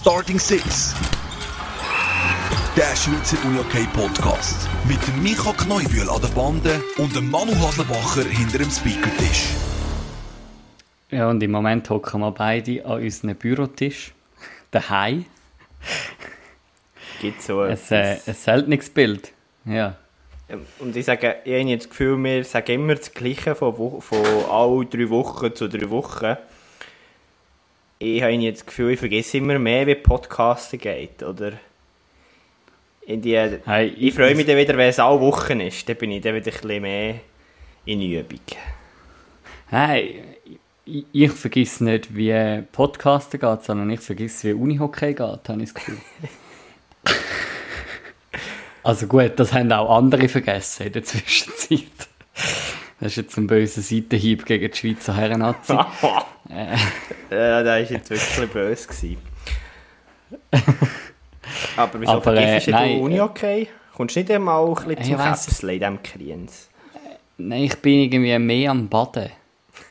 Starting Six. Der Schweizer Unihockey Podcast. Mit dem Micha Kneubühl an der Bande und dem Manu Haslebacher hinter dem Speakertisch. Ja, und im Moment hocken wir beide an unserem Bürotisch. Daheim. Gibt so Ein, äh, ein seltenes Bild. Ja. Und ich sage, ich habe jetzt das Gefühl, wir sagen immer das Gleiche von, von alle drei Wochen zu drei Wochen. Ich habe jetzt das Gefühl, ich vergesse immer mehr, wie Podcasten geht, oder? In die, Hey, ich freue mich dann wieder, wenn es alle Wochen ist. Dann bin ich dann wieder ein bisschen mehr in Übung. Hey, ich, ich vergesse nicht, wie Podcasten geht, sondern ich vergesse, wie Unihockey geht, habe ich das Gefühl. also gut, das haben auch andere vergessen in der Zwischenzeit. Das ist jetzt ein böser Seitenhieb gegen die Schweizer Herrennazi. ja, das war jetzt wirklich böse. Gewesen. Aber wieso Aber, äh, vergisst du die Uni okay? Kommst du nicht einmal ein bisschen zum Käpsel in diesem Kriens? Nein, ich bin irgendwie mehr am Baden.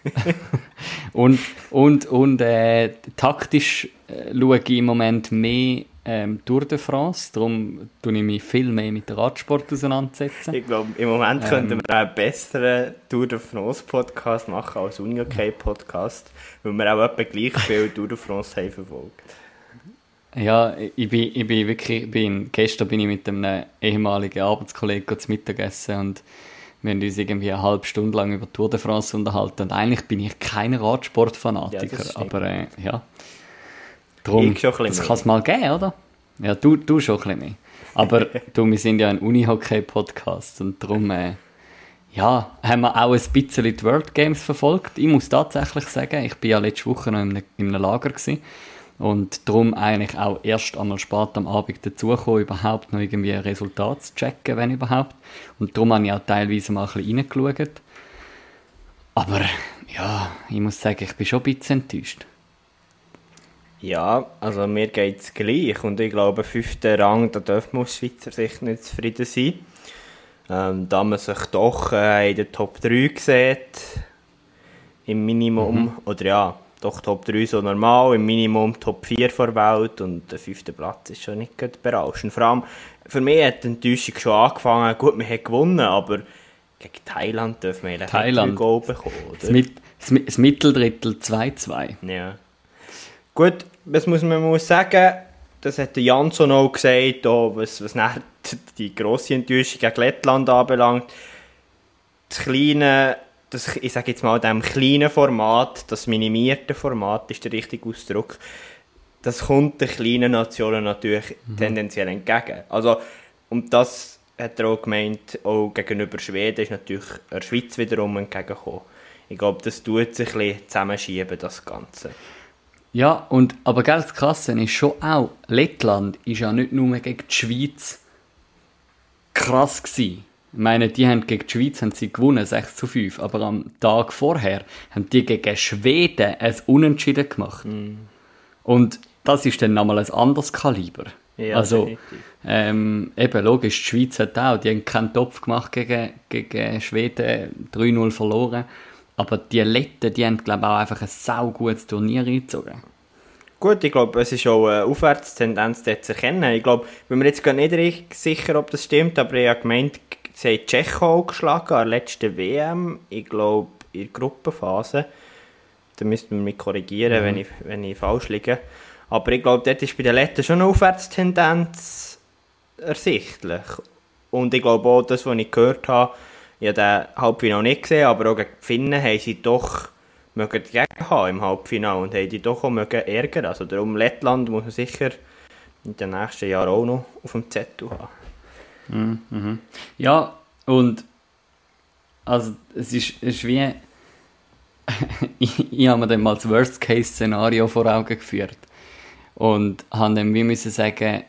und und, und äh, taktisch äh, schaue ich im Moment mehr ähm, Tour de France. Darum tue ich mich viel mehr mit Radsport auseinandersetzen. Ich glaube, im Moment Ähm. könnten wir einen besseren Tour de France Podcast machen als Uni okay Podcast, weil wir auch etwa gleich viel Tour de France haben verfolgt. Ja, ich bin, ich bin wirklich, bin, gestern bin ich mit einem ehemaligen Arbeitskollegen zu Mittagessen und wir haben uns irgendwie eine halbe Stunde lang über Tour de France unterhalten und eigentlich bin ich kein Ja, Radsportfanatiker, stimmt. aber äh, ja. Darum, Ich schon ein bisschen das kann es mal geben, oder? Ja, du, du schon ein bisschen mehr. Aber du, wir sind ja ein Unihockey-Podcast und darum, äh, ja, haben wir auch ein bisschen die World Games verfolgt. Ich muss tatsächlich sagen, ich bin ja letzte Woche noch in einem, in einem Lager gewesen und darum eigentlich auch erst einmal spät am Abend dazugekommen, überhaupt noch irgendwie ein Resultat zu checken, wenn überhaupt. Und darum habe ich auch teilweise mal ein bisschen reingeschaut. Aber ja, ich muss sagen, ich bin schon ein bisschen enttäuscht. Ja, also mir geht es gleich und ich glaube, fünfter Rang, da darf man aus Schweizer Sicht nicht zufrieden sein. Ähm, da man sich doch äh, in der Top 3 sieht, im Minimum, oder ja, doch Top 3 so normal, im Minimum Top 4 vor Welt und der fünfte Platz ist schon nicht berauschend. Vor allem, für mich hat die Enttäuschung schon angefangen, gut, man hat gewonnen, aber gegen Thailand dürfen wir eigentlich Thailand. Goal bekommen, Das, oder? Mit, das, das Mitteldrittel 2-2. Ja. Gut, was muss man muss sagen, das hat der Jansson auch gesagt, auch, was, was die grosse Enttäuschung gegen Lettland anbelangt. Das kleine, das, ich sage jetzt mal, dem kleinen Format, das minimierte Format ist der richtige Ausdruck, das kommt den kleinen Nationen natürlich tendenziell entgegen. Also, und das hat er auch gemeint, auch gegenüber Schweden ist natürlich der Schweiz wiederum entgegengekommen. Ich glaube, das tut sich ein bisschen zusammenschieben, das Ganze. Ja, und, aber gell, das Krasse ist schon auch, Lettland ist ja nicht nur gegen die Schweiz krass gewesen. Ich meine, die haben gegen die Schweiz haben sie gewonnen, 6 zu 5, aber am Tag vorher haben die gegen Schweden ein Unentschieden gemacht. Und das ist dann nochmal ein anderes Kaliber. Ja, also, ähm, eben logisch, die Schweiz hat auch, die haben keinen Topf gemacht gegen, gegen Schweden, 3-0 verloren. Aber die Letten, die haben, glaube ich, auch einfach ein sau gutes Turnier eingezogen. Gut, ich glaube, es ist auch eine Aufwärtstendenz dort zu erkennen. Ich glaube, bin mir jetzt gar nicht richtig sicher, ob das stimmt, aber ich habe gemeint, sie haben auch geschlagen an der letzten WM. Ich glaube, in der Gruppenphase. Da müsste man mich korrigieren, wenn, ich, wenn ich falsch liege. Aber ich glaube, dort ist bei den Letten schon eine Aufwärtstendenz ersichtlich. Und ich glaube auch, das, was ich gehört habe, ich habe den Halbfinale nicht gesehen, aber auch gegen die Finnen haben sie doch mögen haben im Halbfinale und haben die doch auch mögen ärgern. Also darum Lettland muss man sicher in den nächsten Jahren auch noch auf dem Zettel haben. Ja, und also es ist, es ist wie ich, ich habe mir dann mal das Worst-Case-Szenario vor Augen geführt und habe dann wie müssen sagen,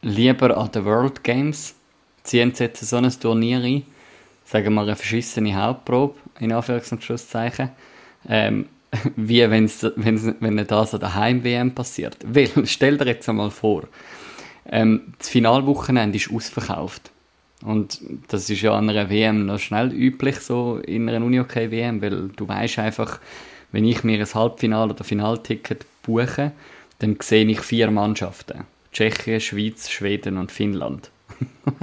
lieber an den World Games ziehen sie jetzt so ein Turnier ein, sagen wir eine verschissene Hauptprobe, in Anführungs- und Schlusszeichen, ähm, wie wenn's, wenn's, wenn das an der Heim-WM passiert. Weil, stell dir jetzt einmal vor, ähm, das Finalwochenende ist ausverkauft. Und das ist ja an einer WM noch schnell üblich, so in einer Unihockey-WM, weil du weißt einfach, wenn ich mir ein Halbfinal- oder Finalticket buche, dann sehe ich vier Mannschaften. Tschechien, Schweiz, Schweden und Finnland.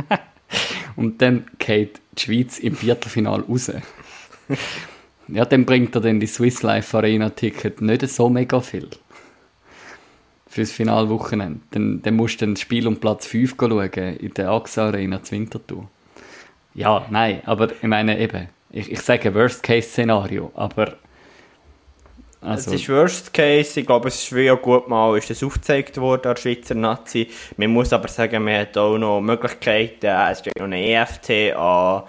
und dann geht die Schweiz im Viertelfinal raus. ja, dann bringt er dann die Swiss Life Arena Ticket nicht so mega viel. Fürs Finalwochenende. Dann, dann musst du das Spiel um Platz 5 schauen, in der AXA Arena zu Winterthur. Ja, nein, aber ich meine eben, ich, ich sage Worst-Case-Szenario, aber also. Es ist Worst Case, ich glaube, es ist wie auch gut mal ist das aufgezeigt worden an der Schweizer Nazi. Man muss aber sagen, man hat auch noch Möglichkeiten, es steht noch eine EFT an,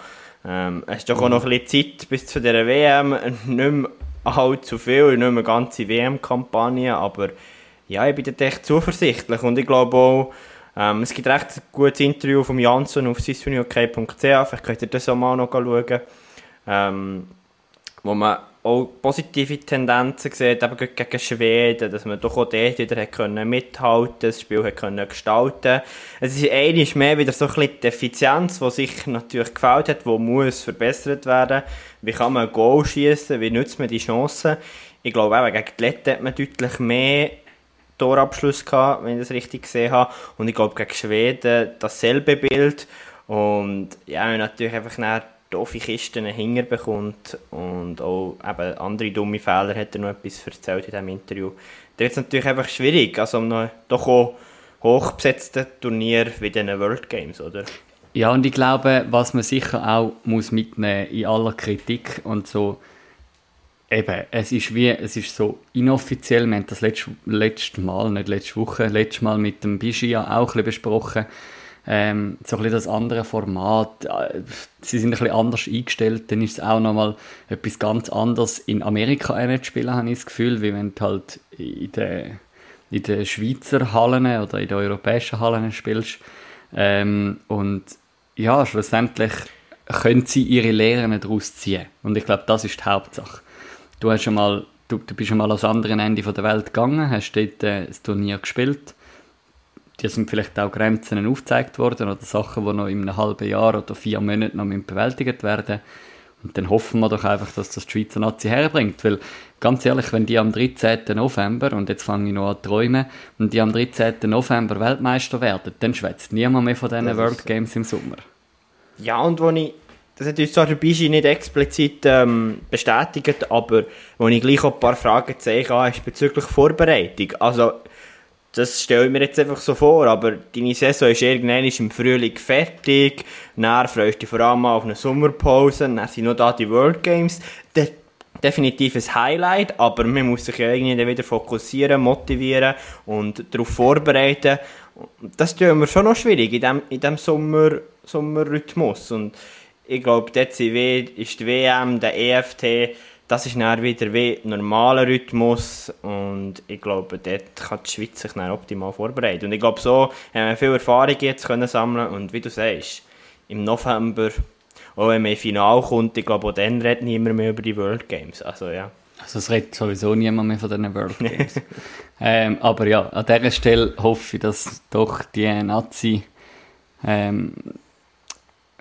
ähm, es ist doch auch noch ein bisschen Zeit bis zu dieser WM, nicht mehr allzu viel, nicht mehr ganze WM-Kampagne, aber ja, ich bin da echt zuversichtlich. Und ich glaube auch, ähm, es gibt recht ein gutes Interview von Jansson auf sisuniok.ch, vielleicht könnt ihr das auch mal noch schauen, ähm, wo man auch positive Tendenzen gesehen, eben gegen Schweden, dass man doch auch dort wieder können mithalten das Spiel hat können gestalten Es ist eigentlich mehr wieder so ein bisschen die Effizienz, die sich natürlich gefällt hat, die muss verbessert werden. Wie kann man ein Goal schießen, wie nutzt man die Chancen? Ich glaube eben, gegen Letten hat man deutlich mehr Torabschluss gehabt, wenn ich das richtig gesehen habe. Und ich glaube, gegen Schweden dasselbe Bild. Und ja, natürlich einfach doofe Kisten Hinger bekommt und auch eben andere dumme Fehler hat er noch etwas erzählt in diesem Interview. Da wird es natürlich einfach schwierig, also um noch doch auch hochbesetzte Turnier wie den World Games, oder? Ja, und ich glaube, was man sicher auch muss mitnehmen in aller Kritik und so, eben, es ist wie, es ist so inoffiziell, wir haben das letzte, letzte Mal, nicht letzte Woche, letztes Mal mit dem Bischi ja auch ein bisschen besprochen, ähm, so ein das andere Format. Äh, sie sind ein bisschen anders eingestellt, dann ist es auch nochmal etwas ganz anderes in Amerika zu spielen, habe ich das Gefühl, wie wenn du halt in den, in den Schweizer Hallen oder in den europäischen Hallen spielst. Ähm, und ja, schlussendlich können sie ihre Lehren daraus ziehen. Und ich glaube, das ist die Hauptsache. Du, hast schon mal, du, du bist schon mal ans andere Ende der Welt gegangen, hast dort äh, das Turnier gespielt die sind vielleicht auch Grenzen aufgezeigt worden oder Sachen, die noch in einem halben Jahr oder vier Monaten noch bewältigt werden und dann hoffen wir doch einfach, dass das die Schweizer Nazi herbringt, weil ganz ehrlich, wenn die am 13. November, und jetzt fange ich noch an zu träumen, und die am 13. November Weltmeister werden, dann schwätzt niemand mehr von diesen World Games im Sommer. Ja, und wo ich, das hat uns zwar der Bischi nicht explizit ähm, bestätigt, aber wo ich gleich auch ein paar Fragen gesehen habe, ist bezüglich Vorbereitung. Also, das stelle ich mir jetzt einfach so vor, aber deine Saison ist irgendwann im Frühling fertig, dann freust du dich vor allem auf eine Sommerpause, dann sind noch da die World Games. De definitiv ein Highlight, aber man muss sich ja irgendwie wieder fokussieren, motivieren und darauf vorbereiten. Das ist mir schon noch schwierig in diesem in dem Sommer, Sommerrhythmus und ich glaube, dort ist die WM, der EFT, das ist dann wieder wie normaler Rhythmus und ich glaube, dort kann die Schweiz sich dann optimal vorbereiten. Und ich glaube, so haben wir viel Erfahrung jetzt können sammeln und wie du sagst, im November, auch wenn man ins Finale kommt, ich glaube, auch dann redet niemand mehr über die World Games. Also ja. Also es redet sowieso niemand mehr von diesen World Games. ähm, aber ja, an dieser Stelle hoffe ich, dass doch die Nazi ähm,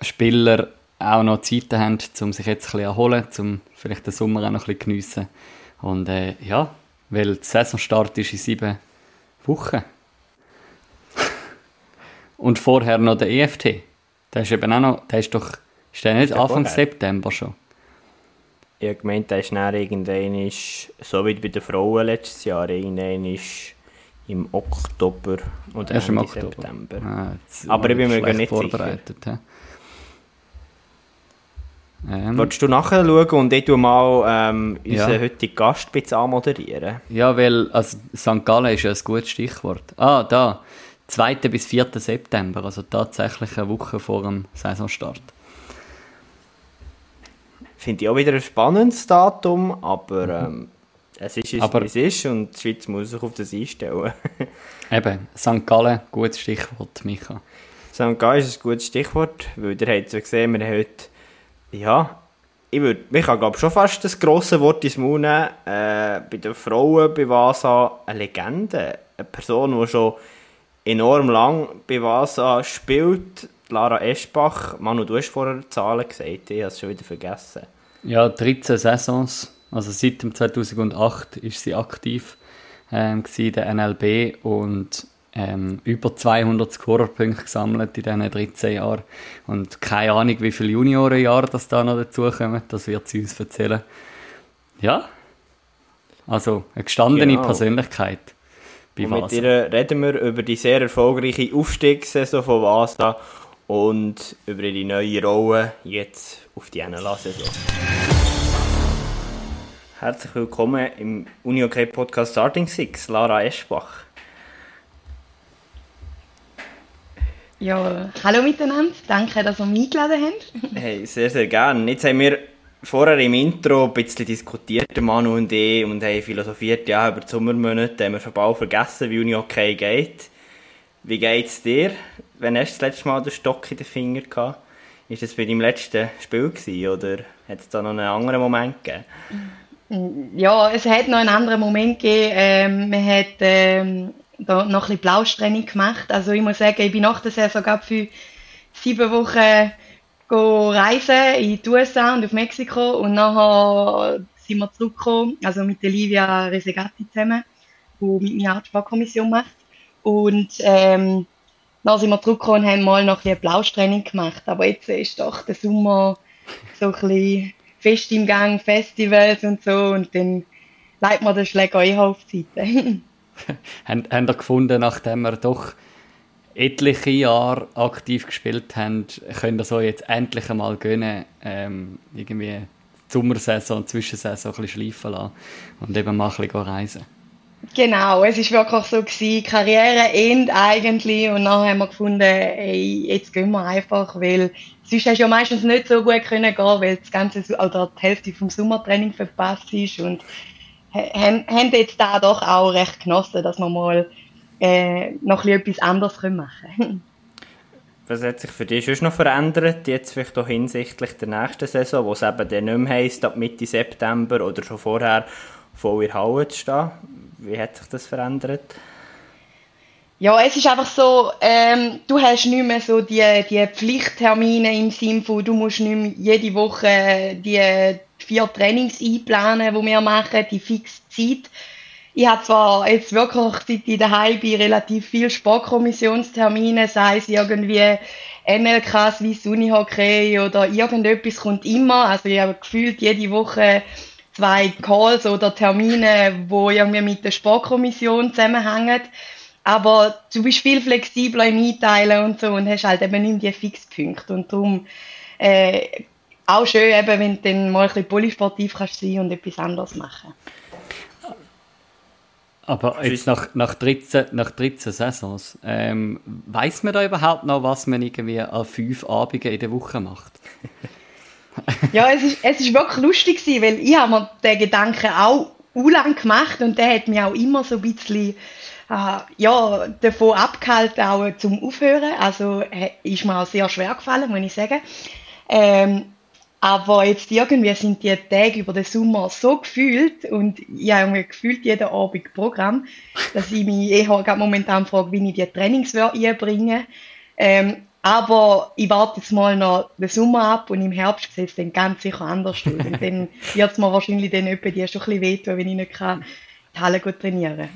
Spieler auch noch Zeit haben, um sich jetzt ein bisschen erholen, um vielleicht den Sommer auch noch ein bisschen geniessen. Und äh, ja, weil der Saisonstart ist in sieben Wochen. Und vorher noch der EFT. Der ist eben auch noch, der ist doch, ist der nicht Anfang vorher? September schon? Ich habe gemeint, der ist dann irgendwann, so wie bei den Frauen letztes Jahr, irgendwann ist im Oktober oder Erst im Oktober. September. Ah, Aber ich bin mir gar nicht vorbereitet, sicher. Ähm, Wolltest du nachher schauen und ich mal ähm, unseren ja. heutigen Gast ein bisschen anmoderieren? Ja, weil also St. Gallen ist ja ein gutes Stichwort. Ah, da. 2. bis 4. September, also tatsächlich eine Woche vor dem Saisonstart. Finde ich auch wieder ein spannendes Datum, aber mhm. ähm, es ist, aber, wie es ist und die Schweiz muss sich auf das einstellen. eben, St. Gallen, gutes Stichwort, Micha. St. Gallen ist ein gutes Stichwort, weil ihr habt ja gesehen, wir haben heute ja, ich würde, ich glaube schon fast das grosse Wort ins Mund nehmen. Äh, bei den Frauen bei Vasa eine Legende. Eine Person, die schon enorm lang bei Vasa spielt. Lara Eschbach. Manu, du hast vorher Zahlen gesagt, ich habe es schon wieder vergessen. Ja, 13 Saisons. Also seit dem 2008 ist sie aktiv. ähm, in der NLB und ähm, über 200 Scorerpunkte gesammelt in diesen 13 Jahren. Und keine Ahnung, wie viele Juniorenjahre das da noch dazukommen, das wird sie uns erzählen. Ja, also eine gestandene genau. Persönlichkeit. Bei und mit ihr reden wir über die sehr erfolgreiche Aufstiegssaison von Vasa und über ihre neue Rolle jetzt auf die NLA-Saison. Herzlich willkommen im UniOK Podcast Starting Six, Lara Eschbach. Ja, hallo miteinander, danke, dass ihr mich eingeladen habt. Hey, sehr, sehr gerne. Jetzt haben wir vorher im Intro ein bisschen diskutiert, Manu und ich, und haben philosophiert, ja, über die Sommermonate haben wir schon bald vergessen, wie UniOK geht. Wie geht es dir? Wann hast du das letzte Mal den Stock in den Finger gehabt? Ist das bei deinem letzten Spiel gewesen, oder hat es da noch einen anderen Moment gegeben? Ja, es hat noch einen anderen Moment gegeben. Ähm, man hat ähm, da noch ein bisschen Blaustraining gemacht. Also ich muss sagen, ich bin nach der Saison für sieben Wochen reisen in die USA und auf Mexiko und nachher sind wir zurückgekommen, also mit Olivia Resegatti zusammen, die mit mir auch die Sportkommission macht. Und ähm, dann sind wir zurückgekommen und haben mal noch ein Blaustraining gemacht. Aber jetzt ist doch der Sommer so ein bisschen fest im Gang, Festivals und so und dann leitet man den Schläger eh auf die Seite. haben, haben ihr gefunden, nachdem wir doch etliche Jahre aktiv gespielt haben, können ihr so jetzt endlich einmal gönnen, ähm, irgendwie die Sommersaison und Zwischensaison ein bisschen schleifen lassen und eben mal ein bisschen reisen? Genau, es war wirklich so gewesen, Karriereend eigentlich und dann haben wir gefunden, ey, jetzt gehen wir einfach, weil sonst hast du ja meistens nicht so gut können gehen, weil das ganze, oder die Hälfte vom Sommertraining verpasst ist und haben, haben jetzt da doch auch recht genossen, dass wir mal äh, noch etwas anderes machen können. Was hat sich für dich schon noch verändert, jetzt vielleicht auch hinsichtlich der nächsten Saison, wo es eben dann nicht mehr heisst, ab Mitte September oder schon vorher voll in Halle zu stehen? Wie hat sich das verändert? Ja, es ist einfach so, ähm, du hast nicht mehr so die, die Pflichttermine im Sinne von, du musst nicht mehr jede Woche die vier Trainings einplanen, die wir machen, die fixe Zeit. Ich habe zwar jetzt wirklich, seit ich daheim bin, relativ viele Sportkommissionstermine, sei es irgendwie NLK, Swiss Unihockey oder irgendetwas kommt immer. Also ich habe gefühlt jede Woche zwei Calls oder Termine, wo irgendwie mit der Sportkommission zusammenhängen. Aber du bist viel flexibler im Einteilen und so und hast halt eben nicht die Fixpunkte. Und darum äh, auch schön, eben, wenn du dann mal ein bisschen polysportiv kannst sein und etwas anderes machen. Aber jetzt nach, nach, 13, nach 13 Saisons, ähm, weiß man da überhaupt noch, was man irgendwie an fünf Abenden in der Woche macht? ja, es ist, es ist wirklich lustig gewesen, weil ich habe mir den Gedanken auch lang gemacht und der hat mich auch immer so ein bisschen äh, ja, davon abgehalten, auch zum Aufhören. Also ist mir auch sehr schwer gefallen, muss ich sagen. Ähm, aber jetzt irgendwie sind die Tage über den Sommer so gefühlt und ich habe irgendwie gefühlt jeden Abend Programm, dass ich mich eher momentan frage, wie ich die Trainings einbringe. Ähm, aber ich warte jetzt mal noch den Sommer ab und im Herbst sieht es dann ganz sicher anders aus. Und dann wird es mir wahrscheinlich dann etwa die schon ein bisschen wehtun, wenn ich nicht kann die Halle gut trainieren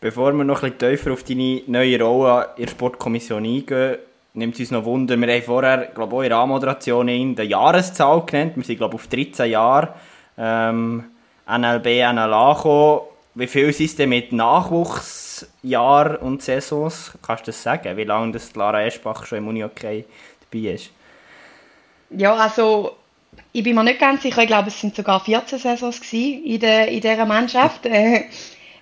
Bevor wir noch ein bisschen tiefer auf deine neue Rolle in der Sportkommission eingehen, nimmt es uns noch Wunder. Wir haben vorher, glaube ich, auch in der Anmoderation in der Jahreszahl genannt. Wir sind, glaube ich, auf 13 Jahre ähm, NLB, NLA gekommen. Wie viel sind es denn mit Nachwuchsjahren und Saisons? Kannst du das sagen? Wie lange das Lara Eschbach schon im Uni-Hockey dabei ist? Ja, also ich bin mir nicht ganz sicher. Ich glaube, es sind sogar 14 Saisons in, der, in dieser Mannschaft.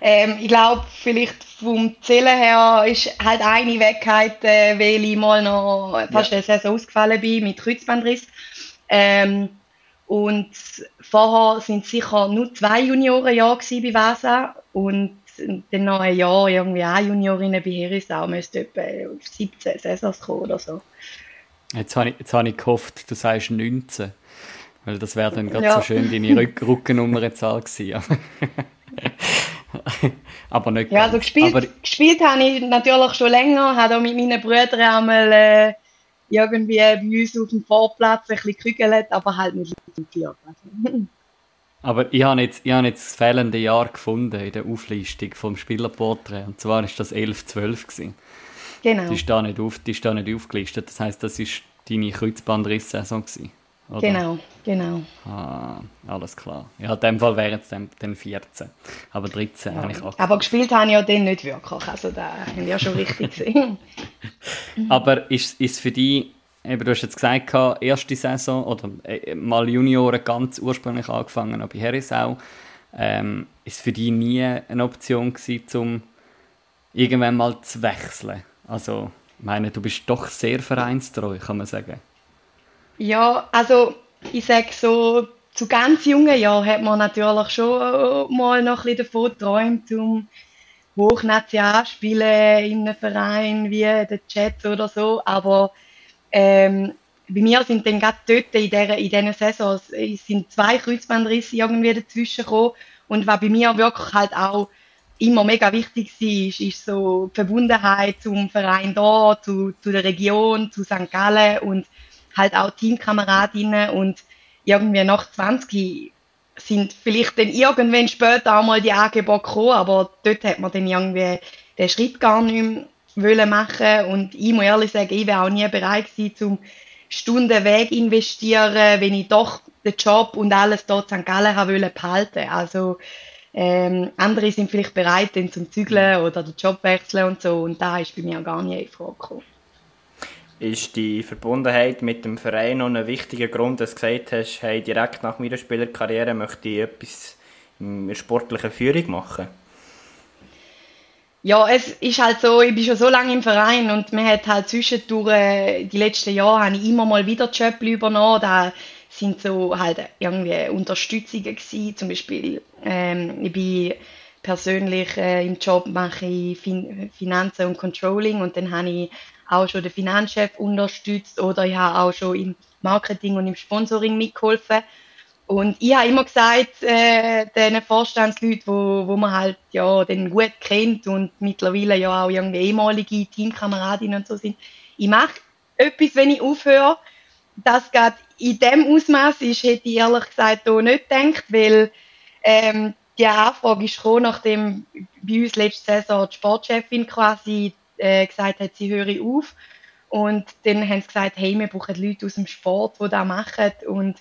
Ähm, ich glaube, vielleicht vom Zählen her ist halt eine Wegheit, äh, weil ich mal noch fast ja. eine Saison ausgefallen bin mit Kreuzbandriss. Ähm, und vorher sind sicher nur zwei Juniorenjahre bei Vasa und dann noch ein Jahr irgendwie eine Juniorin bei Herisau müsste etwa auf 17 Saisons kommen oder so. Jetzt habe ich, jetzt habe ich gehofft, du sagst 19, weil das wäre dann gerade ja. so schön deine Rück Rückennummerzahl gewesen. aber nicht Ja, also gespielt, aber, gespielt habe ich natürlich schon länger, habe auch mit meinen Brüdern einmal äh, irgendwie bei uns auf dem Vorplatz ein bisschen gekügelt, aber halt nicht Vierplatz. Aber ich habe jetzt, ich habe jetzt das fehlende Jahr gefunden in der Auflistung vom Spielerporträt. Und zwar ist das 11-12 Genau. Die ist da nicht, auf, die ist da nicht aufgelistet. Das heisst, das ist deine Kreuzbandriss-Saison gewesen. Oder? Genau, genau. Ah, alles klar. Ja, in dem Fall wären es dann, dann 14. Aber 13 habe ich auch. Aber gespielt habe ich ja dann nicht wirklich. Also da haben ja schon richtig gesehen. Aber ist es für dich, eben, du hast jetzt gesagt, erste Saison oder äh, mal Junioren ganz ursprünglich angefangen, auch bei Herisau, ähm, ist für dich nie eine Option gewesen, um irgendwann mal zu wechseln? Also, ich meine, du bist doch sehr vereinstreu, kann man sagen. Ja, also ich sage so, zu ganz jungen Jahren hat man natürlich schon mal noch ein bisschen davon geträumt, um Hochnational spielen in einem Verein wie der Chat oder so, aber ähm, bei mir sind dann gerade dort in dieser, in diesen Saisons sind zwei Kreuzbandrisse irgendwie dazwischen gekommen und was bei mir wirklich halt auch immer mega wichtig war, ist, ist so die Verbundenheit zum Verein da, zu, zu der Region, zu St. Gallen und halt auch Teamkameradinnen und irgendwie nach 20 sind vielleicht dann irgendwann später auch mal die Angebote gekommen, aber dort hat man dann irgendwie den Schritt gar nicht mehr machen und ich muss ehrlich sagen, ich wäre auch nie bereit gewesen, zum Stunden Weg investieren, wenn ich doch den Job und alles dort in St. Gallen haben wollen behalten. Also ähm, andere sind vielleicht bereit, dann zum Zügeln oder den Job wechseln und so und da ist bei mir gar nicht in Frage gekommen. Ist die Verbundenheit mit dem Verein noch ein wichtiger Grund, dass du gesagt hast, hey, direkt nach meiner Spielerkarriere möchte ich etwas in der sportlichen Führung machen? Ja, es ist halt so, ich bin schon so lange im Verein und man hat halt zwischendurch, äh, die letzten Jahre habe ich immer mal wieder Job übernommen, da sind so halt irgendwie Unterstützungen gewesen, zum Beispiel, ähm, ich bin persönlich äh, im Job mache ich fin Finanzen und Controlling und dann habe ich auch schon den Finanzchef unterstützt oder ich habe auch schon im Marketing und im Sponsoring mitgeholfen und ich habe immer gesagt, äh, den Vorstandsleuten, wo, wo man halt ja den gut kennt und mittlerweile ja auch irgendwie ehemalige Teamkameradinnen und so sind, ich mache etwas, wenn ich aufhöre. Das gerade in dem Ausmaß ist, hätte ich ehrlich gesagt auch nicht gedacht, weil ähm, die Anfrage ist gekommen, nachdem bei uns letzte Saison die Sportchefin quasi äh, gesagt hat, sie höre auf. Und dann haben sie gesagt, hey, wir brauchen Leute aus dem Sport, die das machen. Und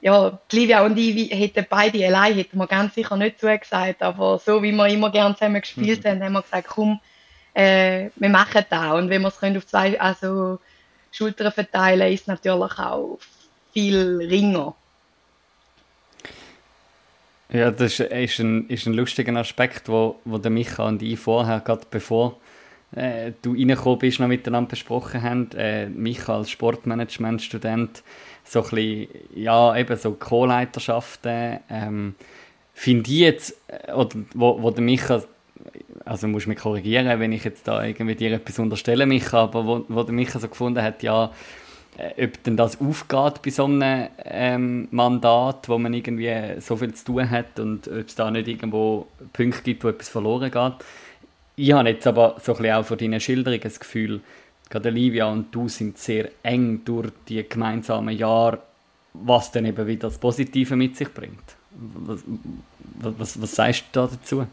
ja, Livia und ich hätten beide allein, hätten wir ganz sicher nicht zugesagt, aber so wie wir immer gerne zusammen gespielt mhm. haben, haben wir gesagt, komm, äh, wir machen das. Und wenn wir es auf zwei also Schultern verteilen, ist es natürlich auch viel ringer. Ja, das ist ein, ist ein lustiger Aspekt, wo, wo der Micha und ich vorher, gerade bevor äh, du reingekommen bist, noch miteinander besprochen haben. Äh, Micha als Sportmanagement-Student so ein bisschen, ja, eben so Co-Leiterschaften, ähm, finde ich jetzt, äh, oder wo, wo der Micha, also muss mich korrigieren, wenn ich jetzt da irgendwie dir etwas unterstelle, Micha, aber wo, wo der Micha so gefunden hat, ja, äh, ob denn das aufgeht bei so einem ähm, Mandat, wo man irgendwie so viel zu tun hat und ob es da nicht irgendwo Punkte gibt, wo etwas verloren geht. Ich habe jetzt aber so auch von deinen Schilderungen das Gefühl, gerade Olivia und du sind sehr eng durch die gemeinsamen Jahre, was dann eben wieder das Positive mit sich bringt. Was, was, was sagst du da dazu?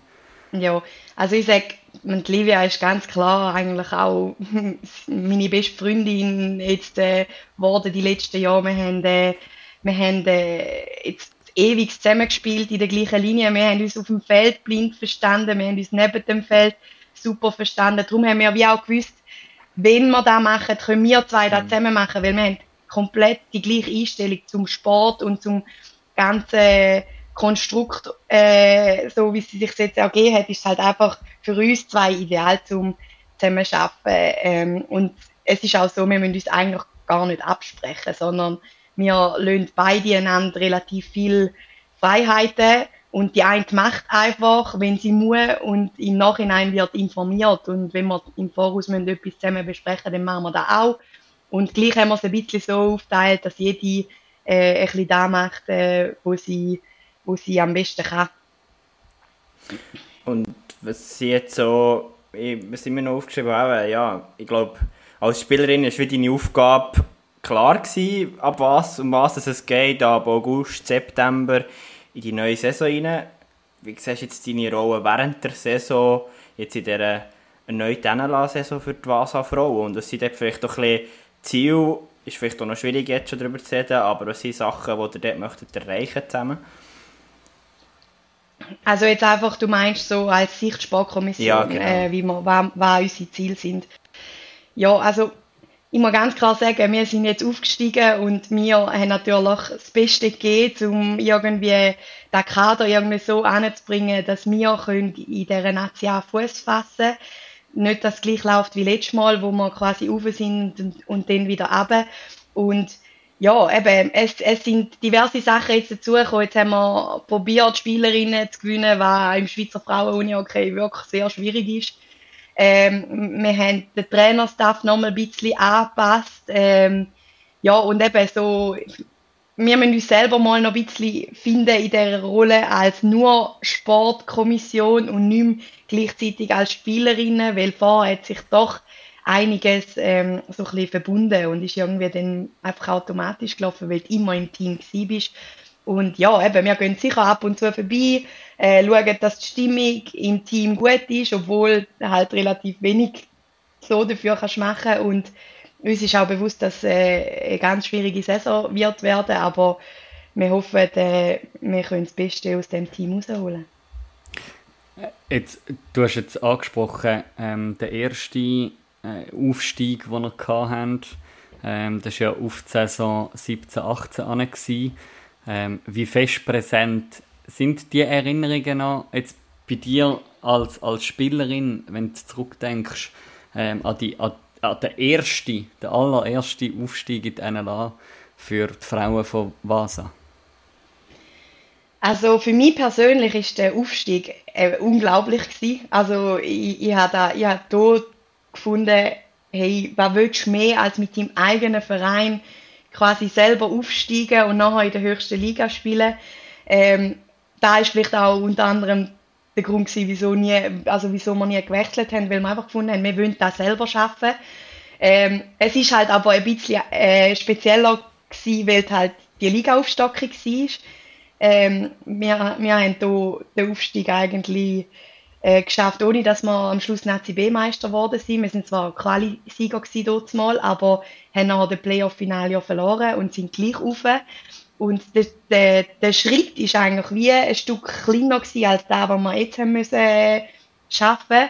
Ja, also ich sage, Livia ist ganz klar eigentlich auch meine beste Freundin jetzt äh, die letzten Jahre. Wir haben, äh, wir haben äh, jetzt ewig zusammengespielt in der gleichen Linie. Wir haben uns auf dem Feld blind verstanden, wir haben uns neben dem Feld super verstanden. Darum haben wir wie auch gewusst, wenn wir das machen, können wir zwei das mhm. zusammen machen, weil wir haben komplett die gleiche Einstellung zum Sport und zum ganzen Konstrukt, äh, so wie sie sich jetzt ergeben hat, ist es halt einfach für uns zwei ideal zum zusammen arbeiten. Ähm, und es ist auch so, wir müssen uns eigentlich gar nicht absprechen, sondern wir lassen beide einander relativ viel Freiheiten und die eine macht einfach, wenn sie muss und im Nachhinein wird informiert. Und wenn wir im Voraus müssen etwas zusammen besprechen, dann machen wir das auch. Und gleich haben wir es ein bisschen so aufgeteilt, dass jede äh, ein bisschen das macht, äh, wo, sie, wo sie am besten kann. Und was sie jetzt so, was wir noch aufgeschrieben haben, ja, ich glaube, als Spielerin ist wie deine Aufgabe klar gewesen, ab was, um was es geht, ab August, September in die neue Saison rein. Wie siehst du jetzt deine Rolle während der Saison, jetzt in dieser erneuten NLA-Saison für die Vasa-Frauen? Und was sind dort vielleicht auch ein bisschen Ziel, ist vielleicht auch noch schwierig jetzt schon darüber zu reden, aber was sind Sachen, die ihr dort möchtet erreichen zusammen? Also jetzt einfach, du meinst so als Sichtsportkommission, Ja, genau. äh, wie wir, was, was unsere Ziele sind. Ja, also ich muss ganz klar sagen, wir sind jetzt aufgestiegen und wir haben natürlich das Beste gegeben, um irgendwie den Kader irgendwie so anzubringen, dass wir können in dieser Nation Fuß fassen Nicht, dass es gleich läuft wie letztes Mal, wo wir quasi rauf sind und, und dann wieder runter. Und ja, eben, es, es sind diverse Sachen jetzt dazugekommen. Jetzt haben wir probiert, Spielerinnen zu gewinnen, was im Schweizer Frauen-Uni-Hockey wirklich sehr schwierig ist. Ähm, wir haben den Trainerstaff nochmal ein bisschen angepasst. Ähm, ja, und eben so, wir müssen uns selber mal noch ein bisschen finden in dieser Rolle als nur Sportkommission und nicht mehr gleichzeitig als Spielerinnen, weil vorher hat sich doch einiges ähm, so ein bisschen verbunden und ist irgendwie dann einfach automatisch gelaufen, weil du immer im Team bist. Und ja, eben, wir gehen sicher ab und zu vorbei, äh, schauen, dass die Stimmung im Team gut ist, obwohl halt relativ wenig so dafür kannst machen und uns ist auch bewusst, dass äh, eine ganz schwierige Saison wird werden, aber wir hoffen, äh, wir können das Beste aus dem Team rausholen. Jetzt, du hast jetzt angesprochen, ähm, der erste äh, Aufstieg, den wir hatten, ähm, das war ja auf die Saison 17, 18 an. Ähm, wie fest präsent sind die Erinnerungen noch jetzt bei dir als, als Spielerin, wenn du zurückdenkst ähm, an, die, an, an den ersten, den allerersten Aufstieg in die NLA für die Frauen von Vasa? Also für mich persönlich ist der Aufstieg äh, unglaublich gewesen. Also ich, ich habe da gefunden, hey, was willst du mehr als mit deinem eigenen Verein quasi selber aufsteigen und nachher in der höchsten Liga spielen. Ähm, da ist vielleicht auch unter anderem der Grund gewesen, wieso, nie, also wieso wir nie gewechselt haben, weil wir einfach gefunden haben, wir wollen das selber schaffen. Ähm, es ist halt aber ein bisschen äh, spezieller gewesen, weil halt die Liga-Aufstockung war. Ähm, wir, wir haben hier den Aufstieg eigentlich äh, geschafft, ohne dass wir am Schluss NCB-Meister geworden sind. Wir sind zwar Quali-Sieger dort mal, aber haben nachher den Playoff-Finale ja verloren und sind gleich rauf. Und der, der, der Schritt ist eigentlich wie ein Stück kleiner als der, den wir jetzt haben müssen äh, schaffen.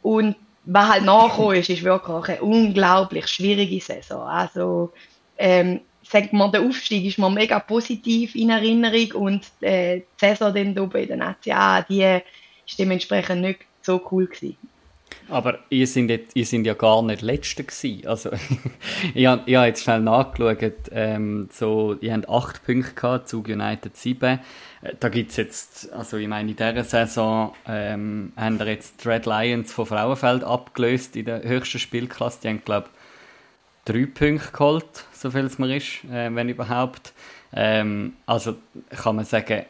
Und was halt nachgekommen ist, ist wirklich eine unglaublich schwierige Saison. Also, ähm, sagt man, der Aufstieg ist mir mega positiv in Erinnerung und äh, die Saison dann oben in der NCA, die ist dementsprechend nicht so cool gewesen. Aber ihr sind, jetzt, ihr sind ja gar nicht Letzte gewesen. Also, ich habe hab jetzt schnell nachgeschaut. Ähm, so, ihr habt 8 Punkte gehabt, Zug United 7. Äh, Da gibt es jetzt, also ich meine, in dieser Saison ähm, haben wir jetzt die Red Lions von Frauenfeld abgelöst in der höchsten Spielklasse. Die haben, glaube ich, 3 Punkte geholt, so viel es mir ist, äh, wenn überhaupt. Ähm, also kann man sagen,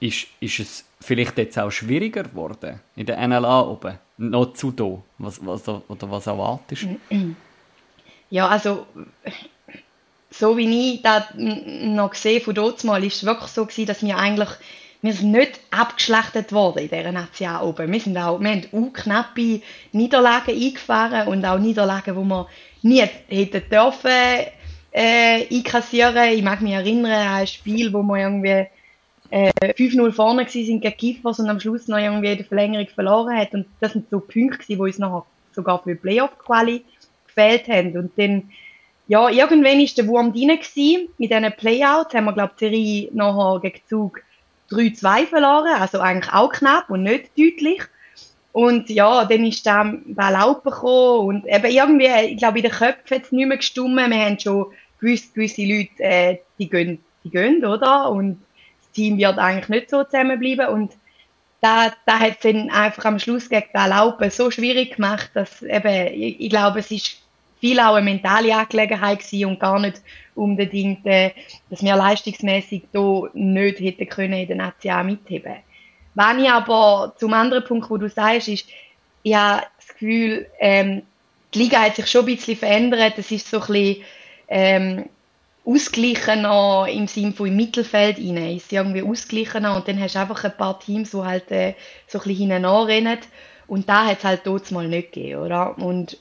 ist, ist es vielleicht jetzt auch schwieriger geworden in der NLA oben? Noch zu da? Was, was, oder was erwartest du? Ja, also so wie ich das noch gesehen von dort mal, ist es wirklich so gewesen, dass wir eigentlich wir sind nicht abgeschlachtet worden in dieser Nation oben. Wir sind auch, wir haben auch knappe Niederlagen eingefahren und auch Niederlagen, wo wir nie hätten dürfen äh, einkassieren. Ich mag mich erinnern an ein Spiel, wo wir irgendwie äh, 5-0 vorne gewesen sind gegen Giffers und am Schluss noch irgendwie in Verlängerung verloren hat. Und das sind so Punkte wo uns nachher sogar für die Playoff-Quali gefehlt haben. Und dann, ja, irgendwann ist der Wurm drin gewesen. In diesen Playouts haben wir, glaube ich, die Serie nachher gegen Zug 3-2 verloren. Also eigentlich auch knapp und nicht deutlich. Und ja, dann ist dann der Laub gekommen und eben irgendwie, ich glaube, in den Köpfen hat es nicht mehr gestummen. Wir haben schon gewusst, gewisse Leute, äh, die gehen, die gehen, oder? Und Team wird eigentlich nicht so zusammenbleiben und da, da hat es dann einfach am Schluss gegen den Laupen so schwierig gemacht, dass eben, ich, ich glaube, es ist viel auch eine mentale Angelegenheit gewesen und gar nicht unbedingt, äh, dass wir leistungsmäßig da nicht hätten können in der Nation mitheben. Wenn ich aber zum anderen Punkt, wo du sagst, ist, ich habe das Gefühl, ähm, die Liga hat sich schon ein bisschen verändert. Es ist so ein bisschen, ähm, ausgeglichener im Sinne von im Mittelfeld rein. Ist irgendwie ausgeglichener und dann hast du einfach ein paar Teams, die halt äh, so ein bisschen hinten. Und da hat es halt dort mal nicht gegeben, oder? Und